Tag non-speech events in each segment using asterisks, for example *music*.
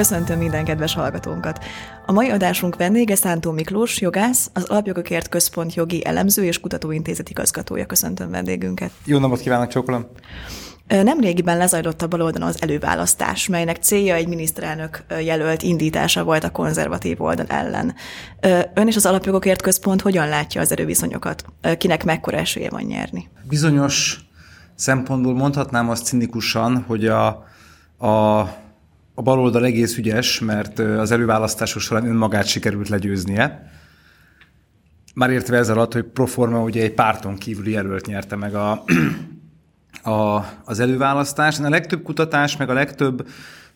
Köszöntöm minden kedves hallgatónkat. A mai adásunk vendége Szántó Miklós, jogász, az Alapjogokért Központ jogi elemző és kutatóintézet igazgatója. Köszöntöm vendégünket. Jó napot kívánok, csókolom! Nemrégiben lezajlott a baloldalon az előválasztás, melynek célja egy miniszterelnök jelölt indítása volt a konzervatív oldal ellen. Ön és az Alapjogokért Központ hogyan látja az erőviszonyokat? Kinek mekkora esélye van nyerni? Bizonyos szempontból mondhatnám azt cinikusan, hogy a, a, a baloldal egész ügyes, mert az előválasztások során önmagát sikerült legyőznie. Már értve ez alatt, hogy proforma ugye egy párton kívüli jelölt nyerte meg a, a, az előválasztás. A legtöbb kutatás, meg a legtöbb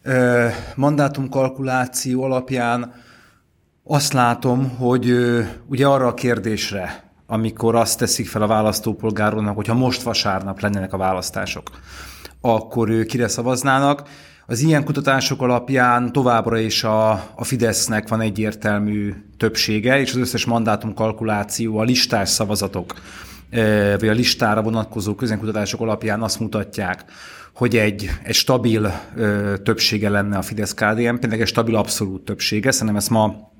ö, mandátumkalkuláció alapján azt látom, hogy ö, ugye arra a kérdésre, amikor azt teszik fel a választópolgárónak, hogyha most vasárnap lennének a választások, akkor ő kire szavaznának. Az ilyen kutatások alapján továbbra is a, a Fidesznek van egyértelmű többsége, és az összes mandátum kalkuláció, a listás szavazatok, vagy a listára vonatkozó közönkutatások alapján azt mutatják, hogy egy, egy stabil ö, többsége lenne a Fidesz-KDNP-nek, egy stabil abszolút többsége. Szerintem ezt ma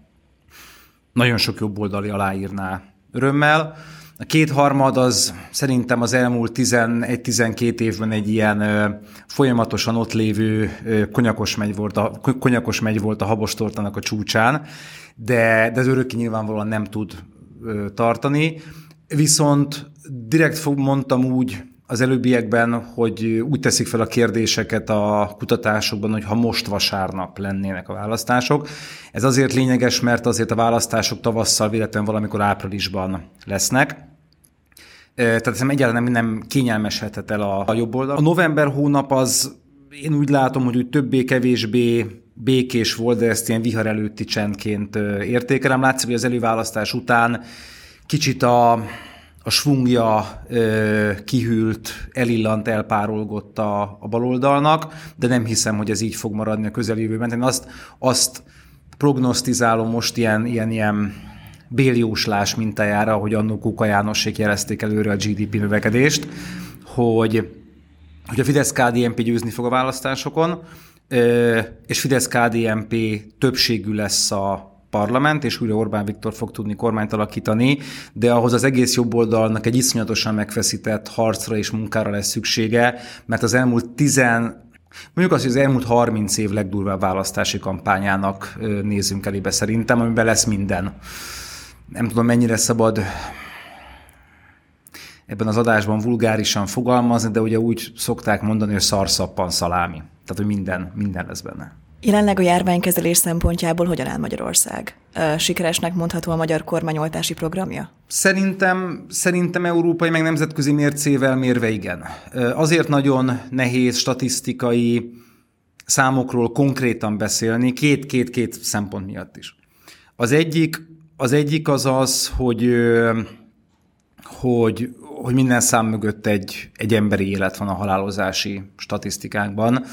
nagyon sok jobboldali aláírná örömmel. A kétharmad az szerintem az elmúlt 11-12 évben egy ilyen ö, folyamatosan ott lévő ö, konyakos, megy volt a, konyakos megy volt a habostortanak a csúcsán, de, de ez örökké nyilvánvalóan nem tud ö, tartani. Viszont direkt fog, mondtam úgy az előbbiekben, hogy úgy teszik fel a kérdéseket a kutatásokban, hogy ha most vasárnap lennének a választások. Ez azért lényeges, mert azért a választások tavasszal, véletlenül valamikor áprilisban lesznek. Tehát ez egyáltalán nem, kényelmeshetett el a, a jobb oldal. A november hónap az én úgy látom, hogy úgy többé-kevésbé békés volt, de ezt ilyen vihar előtti csendként értékelem. Látszik, hogy az előválasztás után kicsit a, a svungja ö, kihűlt, elillant, elpárolgott a, a baloldalnak, de nem hiszem, hogy ez így fog maradni a közeljövőben. Én azt, azt prognosztizálom most ilyen, ilyen, ilyen béljóslás mintájára, hogy annó Kuka Jánosék jelezték előre a GDP növekedést, hogy, hogy a Fidesz-KDNP győzni fog a választásokon, és Fidesz-KDNP többségű lesz a parlament, és újra Orbán Viktor fog tudni kormányt alakítani, de ahhoz az egész jobb oldalnak egy iszonyatosan megfeszített harcra és munkára lesz szüksége, mert az elmúlt tizen Mondjuk azt, hogy az elmúlt 30 év legdurvább választási kampányának nézzünk elébe szerintem, amiben lesz minden. Nem tudom, mennyire szabad ebben az adásban vulgárisan fogalmazni, de ugye úgy szokták mondani, hogy szarszappan szalámi. Tehát, hogy minden, minden lesz benne. Jelenleg a járványkezelés szempontjából hogyan áll Magyarország? Sikeresnek mondható a magyar kormányoltási programja? Szerintem, szerintem európai meg nemzetközi mércével mérve igen. Azért nagyon nehéz statisztikai számokról konkrétan beszélni, két-két-két szempont miatt is. Az egyik az, egyik az, az hogy, hogy, hogy minden szám mögött egy, egy emberi élet van a halálozási statisztikákban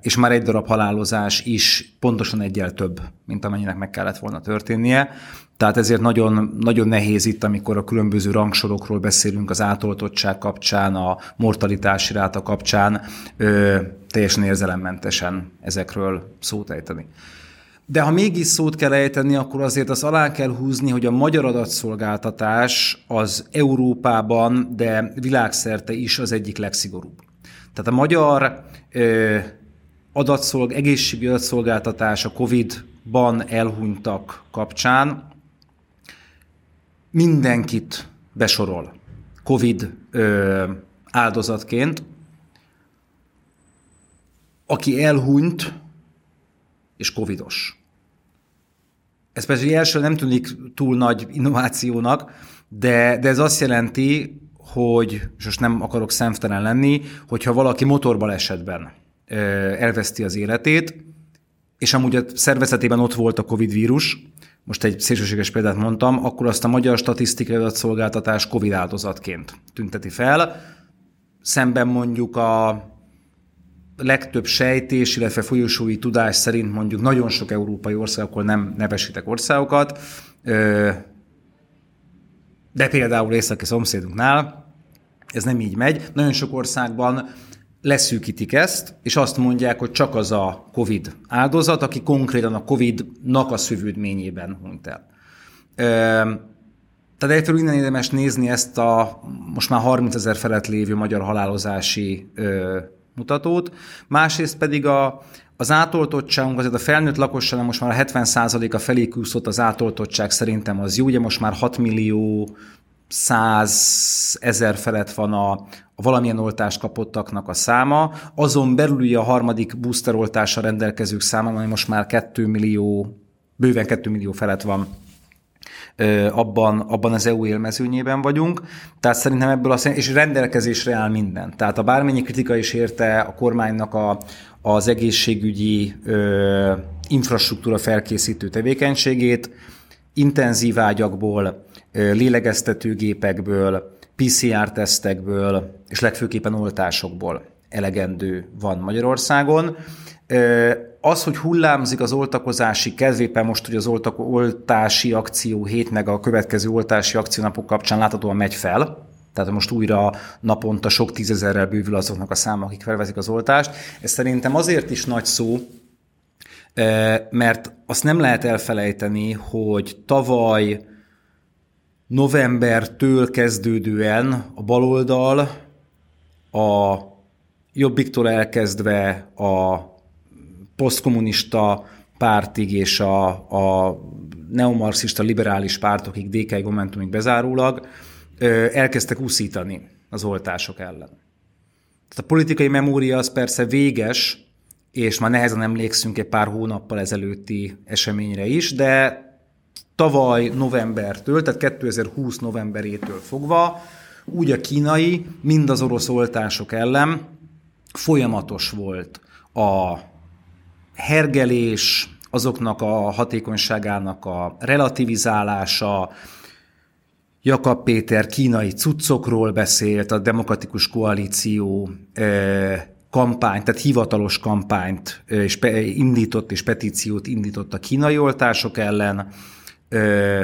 és már egy darab halálozás is pontosan egyel több, mint amennyinek meg kellett volna történnie. Tehát ezért nagyon, nagyon nehéz itt, amikor a különböző rangsorokról beszélünk az átoltottság kapcsán, a mortalitási ráta kapcsán, ö, teljesen érzelemmentesen ezekről szót ejteni. De ha mégis szót kell ejteni, akkor azért az alá kell húzni, hogy a magyar adatszolgáltatás az Európában, de világszerte is az egyik legszigorúbb. Tehát a magyar ö, adatszolg, egészségügyi adatszolgáltatás a COVID-ban elhunytak kapcsán mindenkit besorol COVID ö, áldozatként, aki elhunyt és covidos. Ez persze első nem tűnik túl nagy innovációnak, de, de ez azt jelenti, hogy, és most nem akarok szemtelen lenni, hogyha valaki motorbalesetben elveszti az életét, és amúgy a szervezetében ott volt a Covid vírus, most egy szélsőséges példát mondtam, akkor azt a Magyar Statisztikai Adatszolgáltatás Covid áldozatként tünteti fel. Szemben mondjuk a legtöbb sejtés, illetve folyosói tudás szerint mondjuk nagyon sok európai ország, akkor nem nevesítek országokat, de például északi szomszédunknál ez nem így megy. Nagyon sok országban leszűkítik ezt, és azt mondják, hogy csak az a COVID áldozat, aki konkrétan a COVID-nak a szövődményében hunyt el. Tehát egyfelől innen érdemes nézni ezt a most már 30 ezer felett lévő magyar halálozási mutatót, másrészt pedig a, az átoltottságunk, azért a felnőtt lakosság most már a 70%-a felé kúszott az átoltottság szerintem az jó, ugye most már 6 millió 100 ezer felett van a, a valamilyen oltást kapottaknak a száma, azon belül a harmadik booster oltással rendelkezők száma, ami most már 2 millió, bőven 2 millió felett van abban, abban az EU élmezőnyében vagyunk. Tehát szerintem ebből a és rendelkezésre áll minden. Tehát a bármennyi kritika is érte a kormánynak a, az egészségügyi ö, infrastruktúra felkészítő tevékenységét, intenzív ágyakból, ö, lélegeztetőgépekből, PCR-tesztekből és legfőképpen oltásokból elegendő van Magyarországon. Az, hogy hullámzik az oltakozási kedvéppen most, hogy az oltási akció hét meg a következő oltási akciónapok kapcsán láthatóan megy fel, tehát most újra naponta sok tízezerrel bővül azoknak a száma, akik felveszik az oltást. Ez szerintem azért is nagy szó, mert azt nem lehet elfelejteni, hogy tavaly novembertől kezdődően a baloldal a jobbiktól elkezdve a posztkommunista pártig és a, a neomarxista liberális pártokig, DK Momentumig bezárólag elkezdtek úszítani az oltások ellen. Tehát a politikai memória az persze véges, és már nehezen emlékszünk egy pár hónappal ezelőtti eseményre is, de tavaly novembertől, tehát 2020 novemberétől fogva, úgy a kínai, mind az orosz oltások ellen folyamatos volt a hergelés, azoknak a hatékonyságának a relativizálása, Jakab Péter kínai cuccokról beszélt, a demokratikus koalíció kampányt, tehát hivatalos kampányt és indított és petíciót indított a kínai oltások ellen.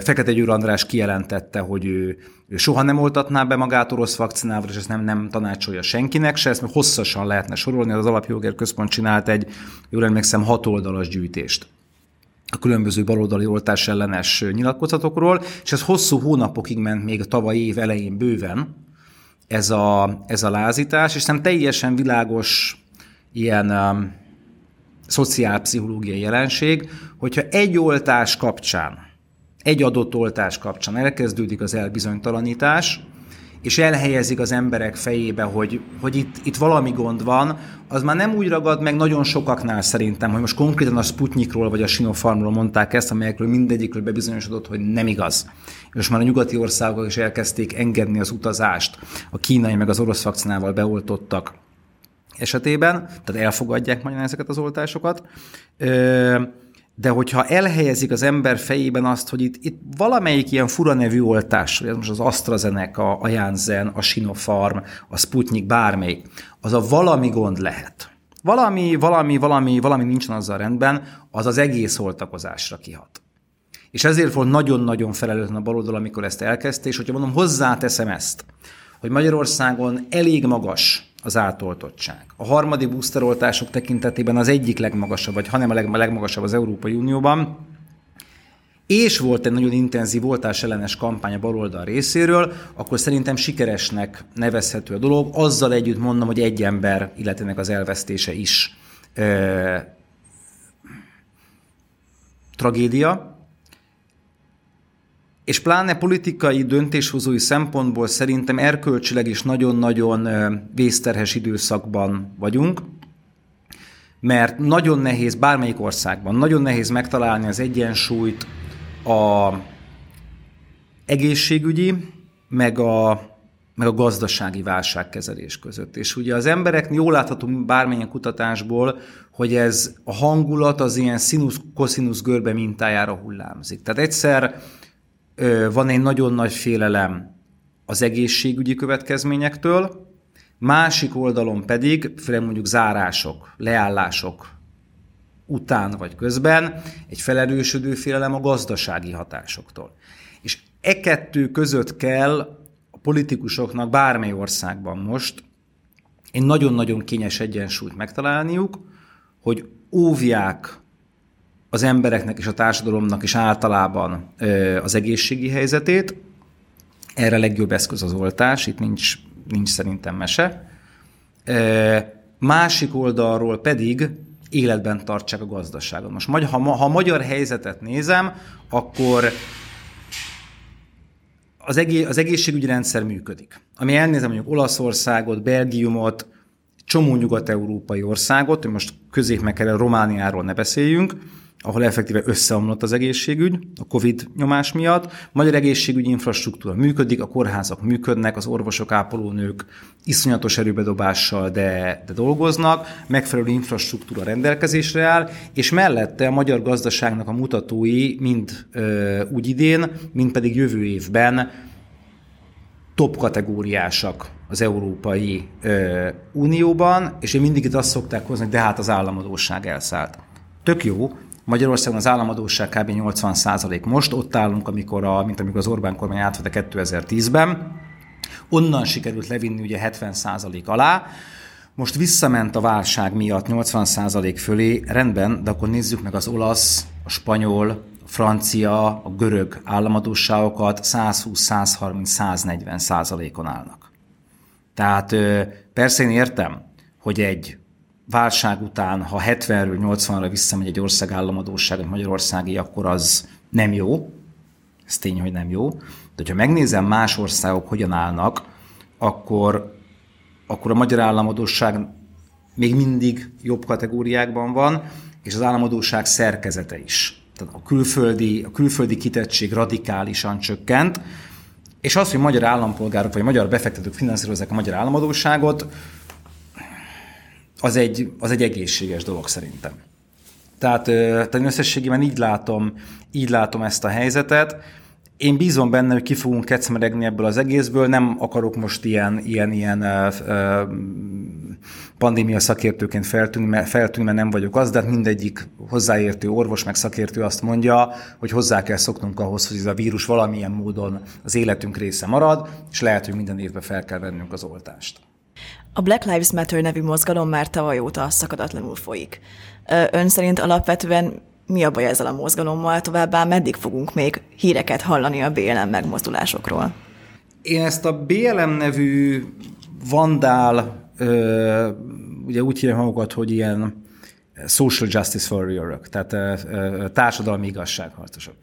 Fekete Győr András kijelentette, hogy ő, soha nem oltatná be magát orosz vakcinával, és ezt nem, nem tanácsolja senkinek se, ezt hosszasan lehetne sorolni, az Alapjogér Központ csinált egy, jól emlékszem, hat oldalas gyűjtést a különböző baloldali oltás ellenes nyilatkozatokról, és ez hosszú hónapokig ment még a tavaly év elején bőven, ez a, ez a lázítás, és nem teljesen világos ilyen um, szociálpszichológiai jelenség, hogyha egy oltás kapcsán egy adott oltás kapcsán elkezdődik az elbizonytalanítás, és elhelyezik az emberek fejébe, hogy, hogy itt, itt valami gond van, az már nem úgy ragad meg nagyon sokaknál szerintem, hogy most konkrétan a Sputnikról vagy a Sinopharmról mondták ezt, amelyekről mindegyikről bebizonyosodott, hogy nem igaz. És már a nyugati országok is elkezdték engedni az utazást a kínai meg az orosz vakcinával beoltottak esetében, tehát elfogadják majd ezeket az oltásokat. Ö- de hogyha elhelyezik az ember fejében azt, hogy itt, itt valamelyik ilyen fura nevű oltás, most az AstraZeneca, a Janssen, a Sinopharm, a Sputnik, bármelyik, az a valami gond lehet. Valami, valami, valami, valami nincsen azzal rendben, az az egész oltakozásra kihat. És ezért volt nagyon-nagyon felelőtlen a baloldal, amikor ezt elkezdte, és hogyha mondom, hozzáteszem ezt, hogy Magyarországon elég magas az átoltottság. A harmadik boosteroltások tekintetében az egyik legmagasabb, vagy hanem a legmagasabb az Európai Unióban, és volt egy nagyon intenzív oltás ellenes kampány a baloldal részéről, akkor szerintem sikeresnek nevezhető a dolog. Azzal együtt mondom, hogy egy ember illetőnek az elvesztése is ö, tragédia, és pláne politikai döntéshozói szempontból szerintem erkölcsileg is nagyon-nagyon vészterhes időszakban vagyunk, mert nagyon nehéz bármelyik országban, nagyon nehéz megtalálni az egyensúlyt a egészségügyi, meg a, meg a gazdasági válságkezelés között. És ugye az emberek jól láthatunk bármilyen kutatásból, hogy ez a hangulat az ilyen színusz-koszinusz görbe mintájára hullámzik. Tehát egyszer van egy nagyon nagy félelem az egészségügyi következményektől, másik oldalon pedig, főleg mondjuk zárások, leállások után vagy közben egy felerősödő félelem a gazdasági hatásoktól. És e kettő között kell a politikusoknak bármely országban most egy nagyon-nagyon kényes egyensúlyt megtalálniuk, hogy óvják az embereknek és a társadalomnak is általában az egészségi helyzetét. Erre legjobb eszköz az oltás, itt nincs, nincs szerintem mese. Másik oldalról pedig életben tartsák a gazdaságot. Most ha, ha a magyar helyzetet nézem, akkor az, egész, az egészségügyi rendszer működik. Ami elnézem mondjuk Olaszországot, Belgiumot, csomó nyugat-európai országot, most közép meg kell, Romániáról ne beszéljünk, ahol effektíve összeomlott az egészségügy a COVID nyomás miatt. Magyar egészségügyi infrastruktúra működik, a kórházak működnek, az orvosok, ápolónők iszonyatos erőbedobással, de, de dolgoznak, megfelelő infrastruktúra rendelkezésre áll, és mellette a magyar gazdaságnak a mutatói mind ö, úgy idén, mind pedig jövő évben top kategóriásak az Európai ö, Unióban, és én mindig itt azt szokták hozni, hogy de hát az államadóság elszállt. Tök jó, Magyarországon az államadóság kb. 80% most, ott állunk, amikor a, mint amikor az Orbán kormány átvette 2010-ben. Onnan sikerült levinni ugye 70% alá, most visszament a válság miatt 80% fölé, rendben, de akkor nézzük meg az olasz, a spanyol, a francia, a görög államadóságokat 120, 130, 140 százalékon állnak. Tehát persze én értem, hogy egy válság után, ha 70-ről 80-ra visszamegy egy ország államadóság, egy magyarországi, akkor az nem jó. Ez tény, hogy nem jó. De ha megnézem más országok hogyan állnak, akkor, akkor a magyar államadóság még mindig jobb kategóriákban van, és az államadóság szerkezete is. Tehát a külföldi, a külföldi kitettség radikálisan csökkent, és az, hogy magyar állampolgárok vagy magyar befektetők finanszírozzák a magyar államadóságot, az egy, az egy egészséges dolog szerintem. Tehát, tehát én összességében így látom, így látom ezt a helyzetet. Én bízom benne, hogy ki fogunk kecmeregni ebből az egészből, nem akarok most ilyen, ilyen, ilyen pandémia szakértőként feltűnni mert, feltűnni, mert nem vagyok az, de hát mindegyik hozzáértő orvos meg szakértő azt mondja, hogy hozzá kell szoknunk ahhoz, hogy ez a vírus valamilyen módon az életünk része marad, és lehet, hogy minden évben fel kell vennünk az oltást. A Black Lives Matter nevű mozgalom már tavaly óta szakadatlanul folyik. Ön szerint alapvetően mi a baj ezzel a mozgalommal, továbbá meddig fogunk még híreket hallani a BLM megmozdulásokról? Én ezt a BLM nevű vandál, ugye úgy hívják magukat, hogy ilyen social justice warriorok, tehát társadalmi igazságharcosok.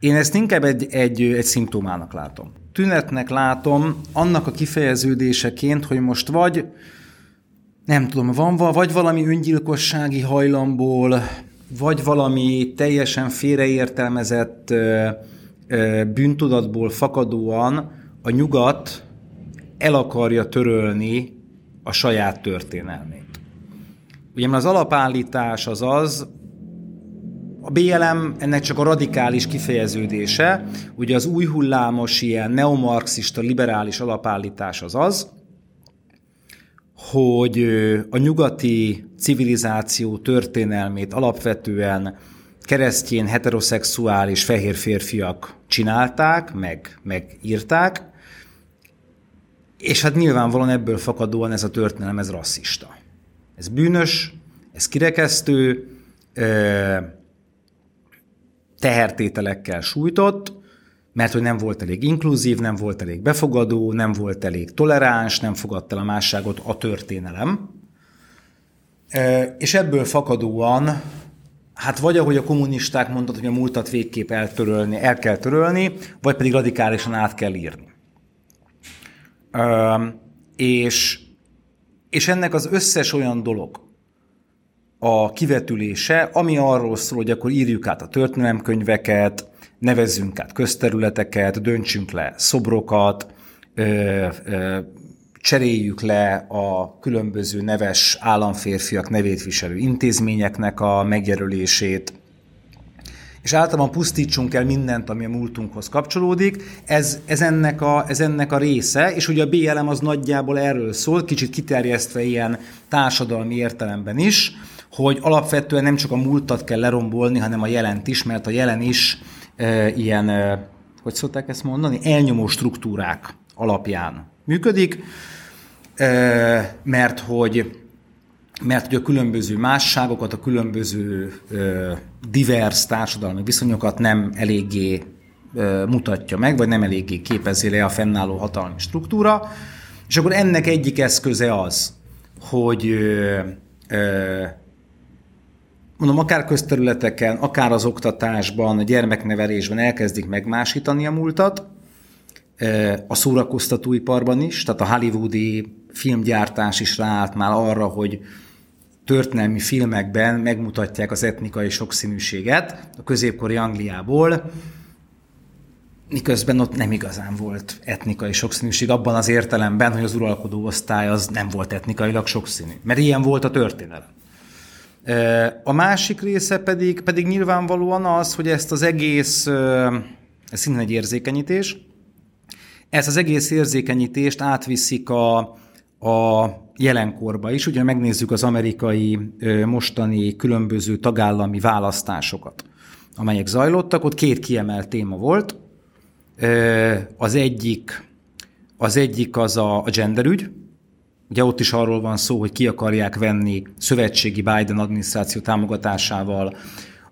Én ezt inkább egy, egy, egy szimptomának látom. Tünetnek látom annak a kifejeződéseként, hogy most vagy, nem tudom, van vagy valami öngyilkossági hajlamból, vagy valami teljesen félreértelmezett ö, ö, bűntudatból fakadóan a nyugat el akarja törölni a saját történelmét. Ugye az alapállítás az az, a BLM ennek csak a radikális kifejeződése, ugye az új hullámos ilyen neomarxista liberális alapállítás az az, hogy a nyugati civilizáció történelmét alapvetően keresztjén, heteroszexuális fehér férfiak csinálták, meg, meg írták, és hát nyilvánvalóan ebből fakadóan ez a történelem, ez rasszista. Ez bűnös, ez kirekesztő, tehertételekkel sújtott, mert hogy nem volt elég inkluzív, nem volt elég befogadó, nem volt elég toleráns, nem fogadta a másságot a történelem. És ebből fakadóan, hát vagy ahogy a kommunisták mondtak, hogy a múltat végképp eltörölni, el kell törölni, vagy pedig radikálisan át kell írni. És, és ennek az összes olyan dolog, a kivetülése, ami arról szól, hogy akkor írjuk át a történelemkönyveket, nevezzünk át közterületeket, döntsünk le szobrokat, ö, ö, cseréljük le a különböző neves államférfiak nevét viselő intézményeknek a megjelölését, és általában pusztítsunk el mindent, ami a múltunkhoz kapcsolódik. Ez, ez, ennek a, ez ennek a része, és ugye a BLM az nagyjából erről szól, kicsit kiterjesztve ilyen társadalmi értelemben is, hogy alapvetően nem csak a múltat kell lerombolni, hanem a jelent is, mert a jelen is e, ilyen, e, hogy szokták ezt mondani, elnyomó struktúrák alapján működik. mert hogy mert hogy a különböző másságokat, a különböző divers társadalmi viszonyokat nem eléggé mutatja meg, vagy nem eléggé képezi le a fennálló hatalmi struktúra, és akkor ennek egyik eszköze az, hogy mondom, akár közterületeken, akár az oktatásban, a gyermeknevelésben elkezdik megmásítani a múltat, a szórakoztatóiparban is, tehát a hollywoodi filmgyártás is ráállt már arra, hogy történelmi filmekben megmutatják az etnikai sokszínűséget a középkori Angliából, miközben ott nem igazán volt etnikai sokszínűség, abban az értelemben, hogy az uralkodó osztály az nem volt etnikailag sokszínű. Mert ilyen volt a történelem. A másik része pedig, pedig nyilvánvalóan az, hogy ezt az egész, ez szintén egy érzékenyítés, ezt az egész érzékenyítést átviszik a, a jelenkorba is. Ugye megnézzük az amerikai mostani különböző tagállami választásokat, amelyek zajlottak. Ott két kiemelt téma volt. Az egyik az, egyik az a, a genderügy, Ugye ott is arról van szó, hogy ki akarják venni szövetségi Biden adminisztráció támogatásával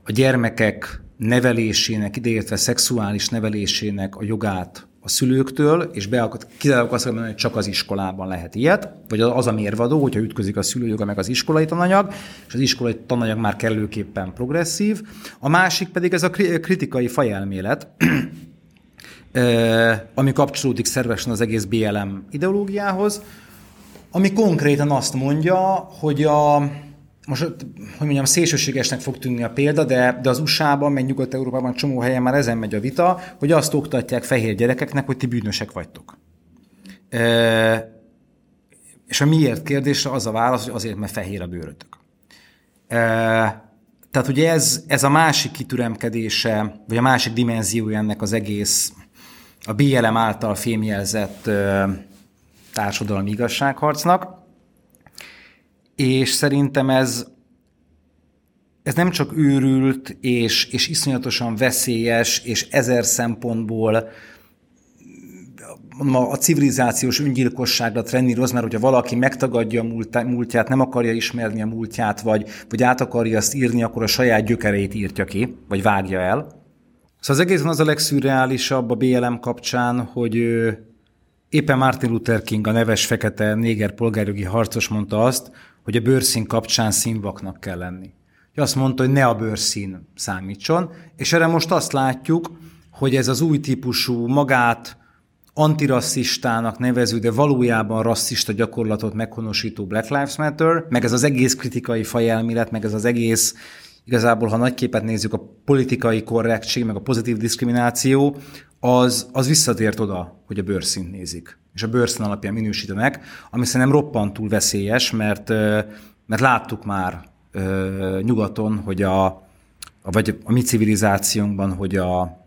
a gyermekek nevelésének, ideértve szexuális nevelésének a jogát a szülőktől, és be kizárólag azt mondani, hogy csak az iskolában lehet ilyet, vagy az a mérvadó, hogyha ütközik a szülőjoga meg az iskolai tananyag, és az iskolai tananyag már kellőképpen progresszív. A másik pedig ez a kritikai fajelmélet, *clears throat* ami kapcsolódik szervesen az egész BLM ideológiához, ami konkrétan azt mondja, hogy a, most, hogy mondjam, szélsőségesnek fog tűnni a példa, de, de az USA-ban, meg Nyugat-Európában csomó helyen már ezen megy a vita, hogy azt oktatják fehér gyerekeknek, hogy ti bűnösek vagytok. E, és a miért kérdésre az a válasz, hogy azért, mert fehér a bőrötök. E, tehát ugye ez, ez a másik kitüremkedése, vagy a másik dimenziója ennek az egész, a BLM által fémjelzett társadalmi igazságharcnak, és szerintem ez, ez nem csak őrült, és, és iszonyatosan veszélyes, és ezer szempontból a civilizációs öngyilkosságra treníroz, mert hogyha valaki megtagadja a múltját, nem akarja ismerni a múltját, vagy, vagy át akarja azt írni, akkor a saját gyökereit írtja ki, vagy vágja el. Szóval az egészen az a legszürreálisabb a BLM kapcsán, hogy Éppen Martin Luther King, a neves fekete néger polgárjogi harcos mondta azt, hogy a bőrszín kapcsán színvaknak kell lenni. Azt mondta, hogy ne a bőrszín számítson, és erre most azt látjuk, hogy ez az új típusú magát antirasszistának nevező, de valójában rasszista gyakorlatot meghonosító Black Lives Matter, meg ez az egész kritikai fajelmélet, meg ez az egész, igazából, ha nagy képet nézzük, a politikai korrektség, meg a pozitív diszkrimináció, az, az visszatért oda, hogy a bőrszint nézik, és a bőrszín alapján minősítenek, ami szerintem roppantul veszélyes, mert, mert láttuk már nyugaton, hogy a, a, vagy a mi civilizációnkban, hogy a,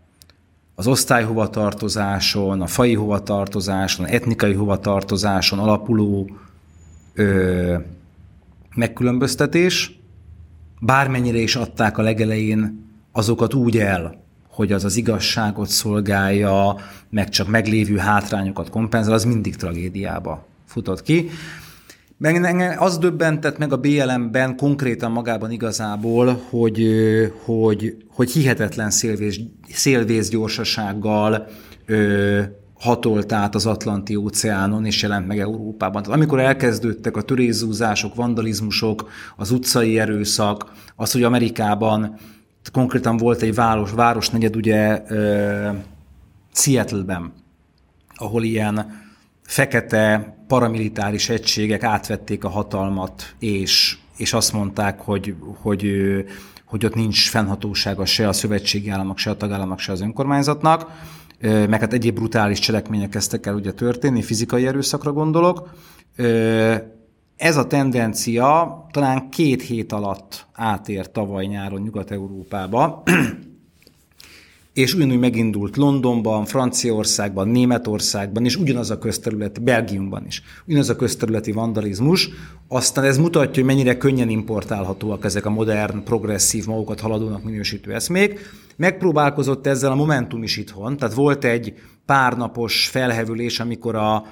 az osztályhovatartozáson, a fai hovatartozáson, etnikai hovatartozáson alapuló ö, megkülönböztetés, bármennyire is adták a legelején azokat úgy el, hogy az az igazságot szolgálja, meg csak meglévő hátrányokat kompenzál, az mindig tragédiába futott ki. Meg az döbbentett meg a BLM-ben konkrétan magában igazából, hogy, hogy, hogy hihetetlen szélvész, szélvész gyorsasággal ö, hatolt át az Atlanti óceánon, és jelent meg Európában. Tehát amikor elkezdődtek a törészúzások, vandalizmusok, az utcai erőszak, az, hogy Amerikában konkrétan volt egy város, városnegyed ugye Seattle-ben, ahol ilyen fekete paramilitáris egységek átvették a hatalmat, és, és azt mondták, hogy, hogy, hogy ott nincs fennhatósága se a szövetségi államok, se a tagállamok, se az önkormányzatnak, meg hát egyéb brutális cselekmények kezdtek el ugye történni, fizikai erőszakra gondolok, ez a tendencia talán két hét alatt átért tavaly nyáron Nyugat-Európába, és ugyanúgy megindult Londonban, Franciaországban, Németországban, és ugyanaz a közterület, Belgiumban is, ugyanaz a közterületi vandalizmus, aztán ez mutatja, hogy mennyire könnyen importálhatóak ezek a modern, progresszív, magukat haladónak minősítő eszmék. Megpróbálkozott ezzel a Momentum is itthon, tehát volt egy párnapos felhevülés, amikor a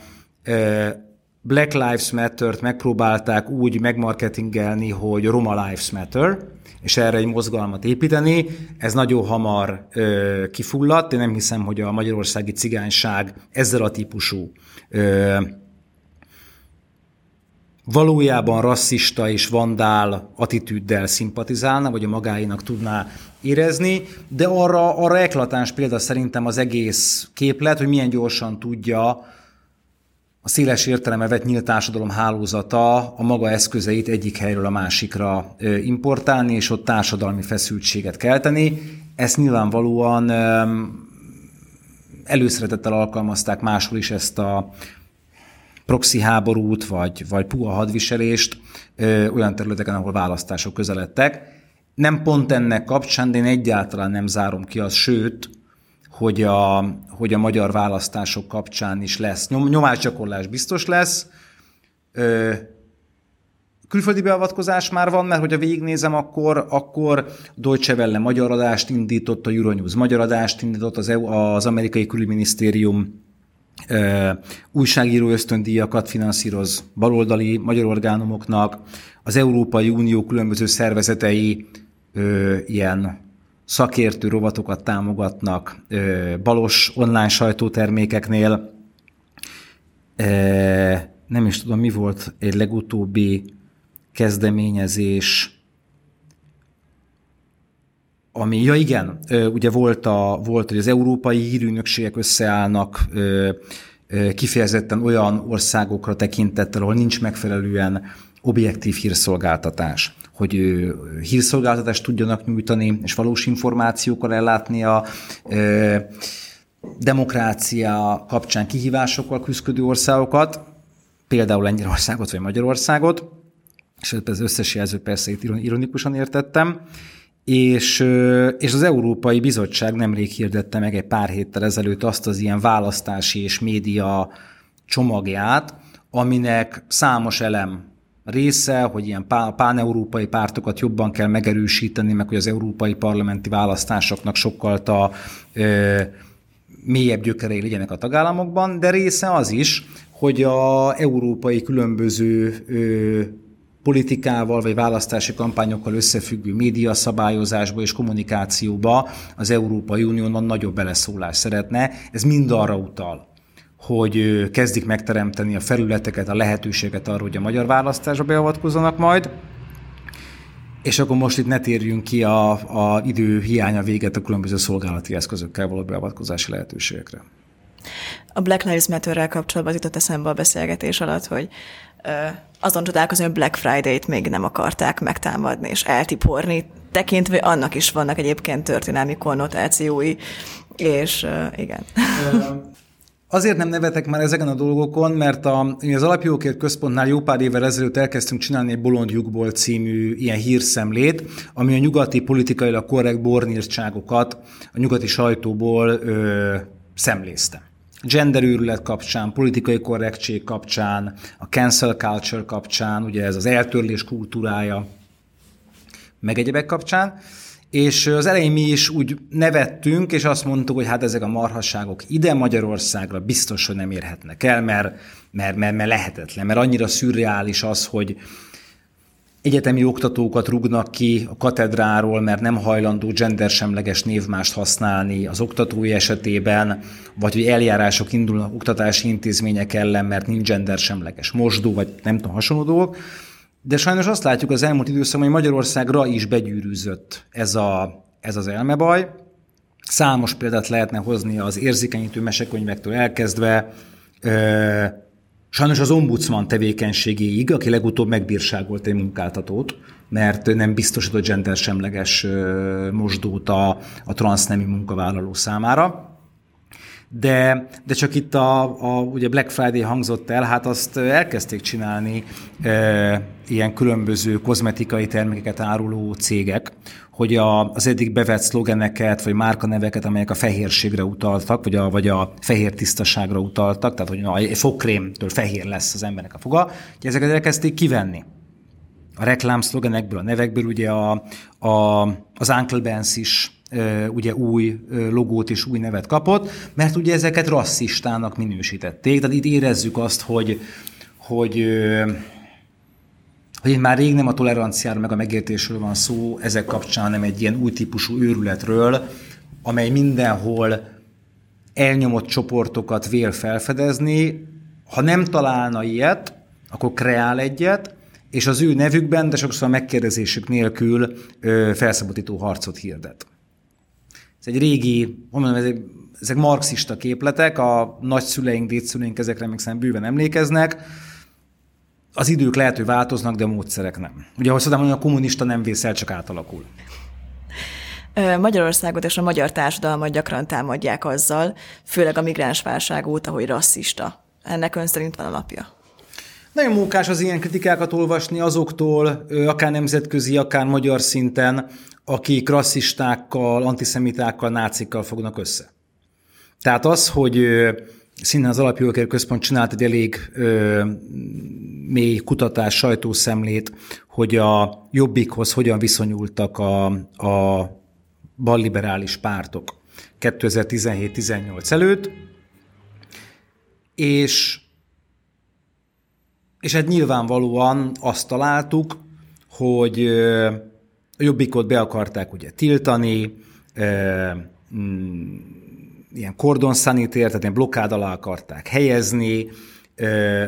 Black Lives Matter-t megpróbálták úgy megmarketingelni, hogy Roma Lives Matter, és erre egy mozgalmat építeni. Ez nagyon hamar ö, kifulladt. Én nem hiszem, hogy a magyarországi cigányság ezzel a típusú ö, valójában rasszista és vandál attitűddel szimpatizálna, vagy a magáinak tudná érezni, de arra, arra eklatáns példa szerintem az egész képlet, hogy milyen gyorsan tudja a széles értelme vett nyílt társadalom hálózata a maga eszközeit egyik helyről a másikra importálni, és ott társadalmi feszültséget kelteni. Ezt nyilvánvalóan előszeretettel alkalmazták máshol is ezt a proxy háborút, vagy, vagy puha hadviselést ö, olyan területeken, ahol választások közeledtek. Nem pont ennek kapcsán, de én egyáltalán nem zárom ki azt, sőt, hogy a, hogy a magyar választások kapcsán is lesz. Nyom, nyomásgyakorlás biztos lesz. Ö, külföldi beavatkozás már van, mert hogyha végignézem, akkor, akkor Deutsche Welle magyar adást indított, a Euronews magyar adást indított, az, EU, az amerikai külügyminisztérium újságíró ösztöndíjakat finanszíroz baloldali magyar orgánumoknak, az Európai Unió különböző szervezetei ö, ilyen szakértő rovatokat támogatnak balos online sajtótermékeknél. Nem is tudom, mi volt egy legutóbbi kezdeményezés, ami, ja igen, ugye volt, a, volt, hogy az európai hírűnökségek összeállnak kifejezetten olyan országokra tekintettel, ahol nincs megfelelően objektív hírszolgáltatás, hogy hírszolgáltatást tudjanak nyújtani, és valós információkkal ellátni a demokrácia kapcsán kihívásokkal küzdő országokat, például Lengyelországot vagy Magyarországot, és az összes jelző persze itt ironikusan értettem, és, és az Európai Bizottság nemrég hirdette meg egy pár héttel ezelőtt azt az ilyen választási és média csomagját, aminek számos elem része, hogy ilyen pán-európai pártokat jobban kell megerősíteni, meg hogy az európai parlamenti választásoknak sokkal a ö, mélyebb gyökerei legyenek a tagállamokban, de része az is, hogy a európai különböző ö, politikával vagy választási kampányokkal összefüggő média szabályozásba és kommunikációba az Európai Uniónak nagyobb beleszólás szeretne. Ez mind arra utal, hogy kezdik megteremteni a felületeket, a lehetőséget arra, hogy a magyar választásba beavatkozzanak majd, és akkor most itt ne térjünk ki a, a idő hiánya véget a különböző szolgálati eszközökkel való beavatkozási lehetőségekre. A Black Lives Matter-rel kapcsolatban jutott eszembe a beszélgetés alatt, hogy azon csodálkozom, hogy Black Friday-t még nem akarták megtámadni és eltiporni, tekintve annak is vannak egyébként történelmi konnotációi, és igen. Azért nem nevetek már ezeken a dolgokon, mert a, az Alapjókért Központnál jó pár évvel ezelőtt elkezdtünk csinálni egy Bolond Lyukból című ilyen hírszemlét, ami a nyugati politikailag korrekt bornírtságokat a nyugati sajtóból ö, szemlézte genderőrület kapcsán, politikai korrektség kapcsán, a cancel culture kapcsán, ugye ez az eltörlés kultúrája, meg egyebek kapcsán. És az elején mi is úgy nevettünk, és azt mondtuk, hogy hát ezek a marhasságok ide Magyarországra biztos, hogy nem érhetnek el, mert, mert, mert, mert lehetetlen, mert annyira szürreális az, hogy, egyetemi oktatókat rugnak ki a katedráról, mert nem hajlandó gendersemleges névmást használni az oktatói esetében, vagy hogy eljárások indulnak oktatási intézmények ellen, mert nincs gendersemleges mosdó, vagy nem tudom, hasonló dolgok. De sajnos azt látjuk az elmúlt időszakban, hogy Magyarországra is begyűrűzött ez, a, ez az elmebaj. Számos példát lehetne hozni az érzékenyítő mesekönyvektől elkezdve, Sajnos az ombudsman tevékenységéig, aki legutóbb megbírságolt egy munkáltatót, mert nem biztosított gendersemleges mosdót a, a transznemű munkavállaló számára. De, de csak itt a, a, ugye Black Friday hangzott el, hát azt elkezdték csinálni e, ilyen különböző kozmetikai termékeket áruló cégek, hogy a, az eddig bevett szlogeneket, vagy márkaneveket, amelyek a fehérségre utaltak, vagy a, vagy a fehér tisztaságra utaltak, tehát hogy na, egy fogkrémtől fehér lesz az embernek a foga, hogy ezeket elkezdték kivenni. A reklám szlogenekből, a nevekből ugye a, a, az Uncle Benz is ugye új logót és új nevet kapott, mert ugye ezeket rasszistának minősítették. Tehát itt érezzük azt, hogy, hogy hogy már rég nem a toleranciáról meg a megértésről van szó, ezek kapcsán, hanem egy ilyen új típusú őrületről, amely mindenhol elnyomott csoportokat vél felfedezni. Ha nem találna ilyet, akkor kreál egyet, és az ő nevükben, de sokszor a megkérdezésük nélkül felszabadító harcot hirdet. Ez egy régi, mondom, ez egy, ezek marxista képletek, a nagyszüleink, dédszüleink ezekre még bőven emlékeznek, az idők lehet, hogy változnak, de a módszerek nem. Ugye, ahogy szoktam mondani, a kommunista nem vészel, csak átalakul. Magyarországot és a magyar társadalmat gyakran támadják azzal, főleg a migráns válság óta, hogy rasszista. Ennek ön szerint van alapja? Nagyon mókás az ilyen kritikákat olvasni azoktól, akár nemzetközi, akár magyar szinten, akik rasszistákkal, antiszemitákkal, nácikkal fognak össze. Tehát az, hogy szintén az Alapjogokért Központ csinált egy elég ö, mély kutatás, sajtószemlét, hogy a jobbikhoz hogyan viszonyultak a, a balliberális pártok 2017-18 előtt, és, és hát nyilvánvalóan azt találtuk, hogy a jobbikot be akarták ugye tiltani, mm, ilyen kordon szanitér, tehát ilyen blokkád alá akarták helyezni,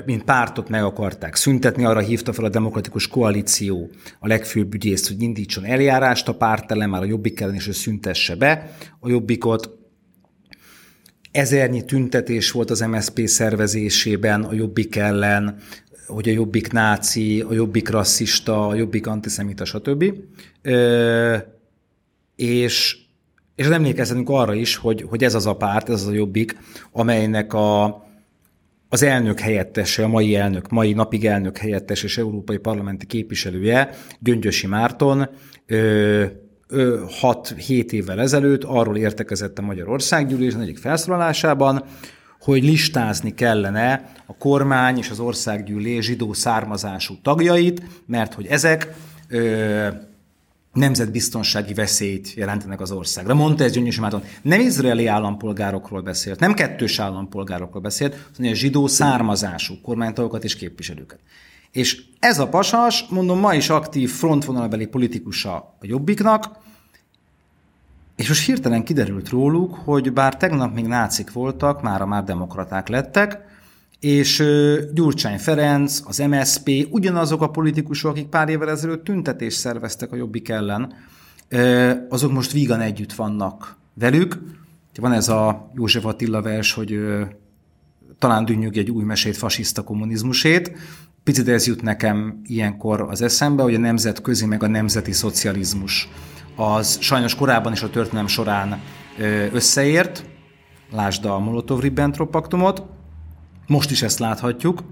mint pártot meg akarták szüntetni, arra hívta fel a demokratikus koalíció a legfőbb ügyészt, hogy indítson eljárást a párt ellen, már a jobbik ellen is, hogy szüntesse be a jobbikot. Ezernyi tüntetés volt az MSZP szervezésében a jobbik ellen, hogy a jobbik náci, a jobbik rasszista, a jobbik antiszemita, stb. és és emlékezzetünk arra is, hogy, hogy ez az a párt, ez az a jobbik, amelynek a, az elnök helyettese, a mai elnök, mai napig elnök helyettes és európai parlamenti képviselője, Gyöngyösi Márton, 6-7 évvel ezelőtt arról értekezett a Magyarországgyűlés egyik felszólalásában, hogy listázni kellene a kormány és az országgyűlés zsidó származású tagjait, mert hogy ezek ö, nemzetbiztonsági veszélyt jelentenek az országra. Mondta ez Gyöngyösi Márton. Nem izraeli állampolgárokról beszélt, nem kettős állampolgárokról beszélt, hanem a zsidó származású kormánytagokat és képviselőket. És ez a pasas, mondom, ma is aktív frontvonalbeli politikusa a Jobbiknak, és most hirtelen kiderült róluk, hogy bár tegnap még nácik voltak, mára már demokraták lettek, és Gyurcsány Ferenc, az MSP, ugyanazok a politikusok, akik pár évvel ezelőtt tüntetést szerveztek a Jobbik ellen, azok most vígan együtt vannak velük. Van ez a József Attila vers, hogy talán dünnyög egy új mesét, fasiszta kommunizmusét. Picit ez jut nekem ilyenkor az eszembe, hogy a nemzetközi meg a nemzeti szocializmus az sajnos korábban is a történelem során összeért, lásd a Molotov-Ribbentrop paktumot, most is ezt láthatjuk.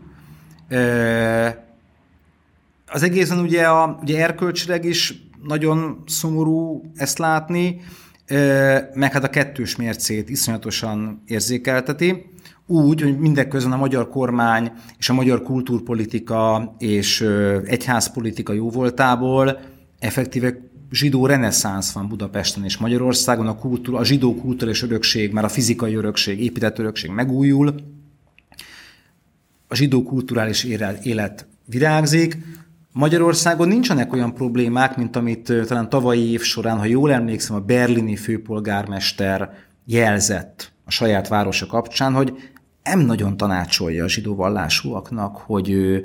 Az egészen ugye, a, ugye erkölcsileg is nagyon szomorú ezt látni, meg hát a kettős mércét iszonyatosan érzékelteti, úgy, hogy mindeközben a magyar kormány és a magyar kultúrpolitika és egyházpolitika jóvoltából effektíve zsidó reneszánsz van Budapesten és Magyarországon, a, kultúra, a zsidó kultúra örökség, már a fizikai örökség, épített örökség megújul, a zsidó kulturális élet virágzik. Magyarországon nincsenek olyan problémák, mint amit talán tavalyi év során, ha jól emlékszem, a berlini főpolgármester jelzett a saját városa kapcsán, hogy nem nagyon tanácsolja a zsidó vallásúaknak, hogy ő,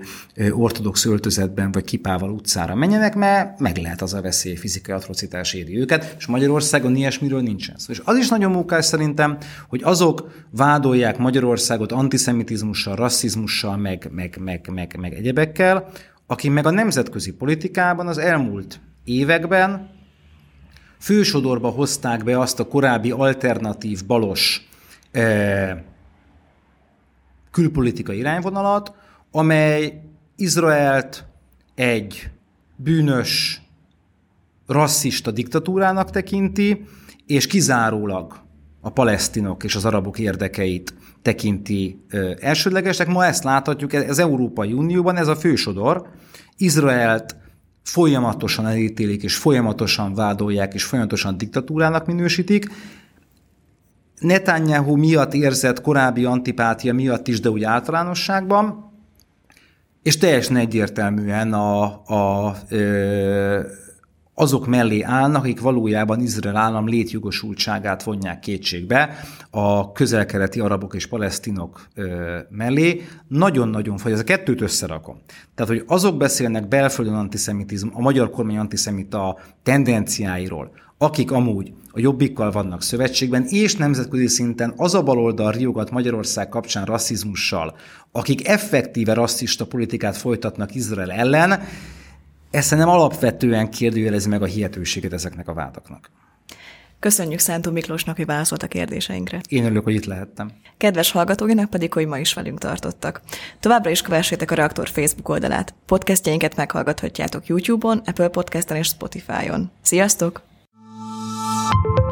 ortodox öltözetben vagy kipával utcára menjenek, mert meg lehet az a veszély, fizikai atrocitás éri őket, és Magyarországon ilyesmiről nincsen szó. És az is nagyon munkás szerintem, hogy azok vádolják Magyarországot antiszemitizmussal, rasszizmussal, meg, meg, meg, meg, meg egyebekkel, akik meg a nemzetközi politikában az elmúlt években fősodorba hozták be azt a korábbi alternatív balos eh, külpolitikai irányvonalat, amely Izraelt egy bűnös, rasszista diktatúrának tekinti, és kizárólag a palesztinok és az arabok érdekeit tekinti elsődlegesnek. Ma ezt láthatjuk, az Európai Unióban ez a fősodor. Izraelt folyamatosan elítélik, és folyamatosan vádolják, és folyamatosan diktatúrának minősítik, Netanyahu miatt érzett korábbi antipátia miatt is, de úgy általánosságban, és teljesen egyértelműen a, a, azok mellé állnak, akik valójában Izrael állam létjogosultságát vonják kétségbe a közelkeleti arabok és palesztinok ö, mellé. Nagyon-nagyon fogy, ez a kettőt összerakom. Tehát, hogy azok beszélnek belföldön antiszemitizm, a magyar kormány antiszemita tendenciáiról, akik amúgy a jobbikkal vannak szövetségben, és nemzetközi szinten az a baloldal riogat Magyarország kapcsán rasszizmussal, akik effektíve rasszista politikát folytatnak Izrael ellen, ezt nem alapvetően kérdőjelezi meg a hihetőséget ezeknek a vádaknak. Köszönjük Szántó Miklósnak, hogy válaszolt a kérdéseinkre. Én örülök, hogy itt lehettem. Kedves hallgatóinak pedig, hogy ma is velünk tartottak. Továbbra is kövessétek a Reaktor Facebook oldalát. Podcastjainket meghallgathatjátok YouTube-on, Apple Podcast-en és Spotify-on. Sziasztok! you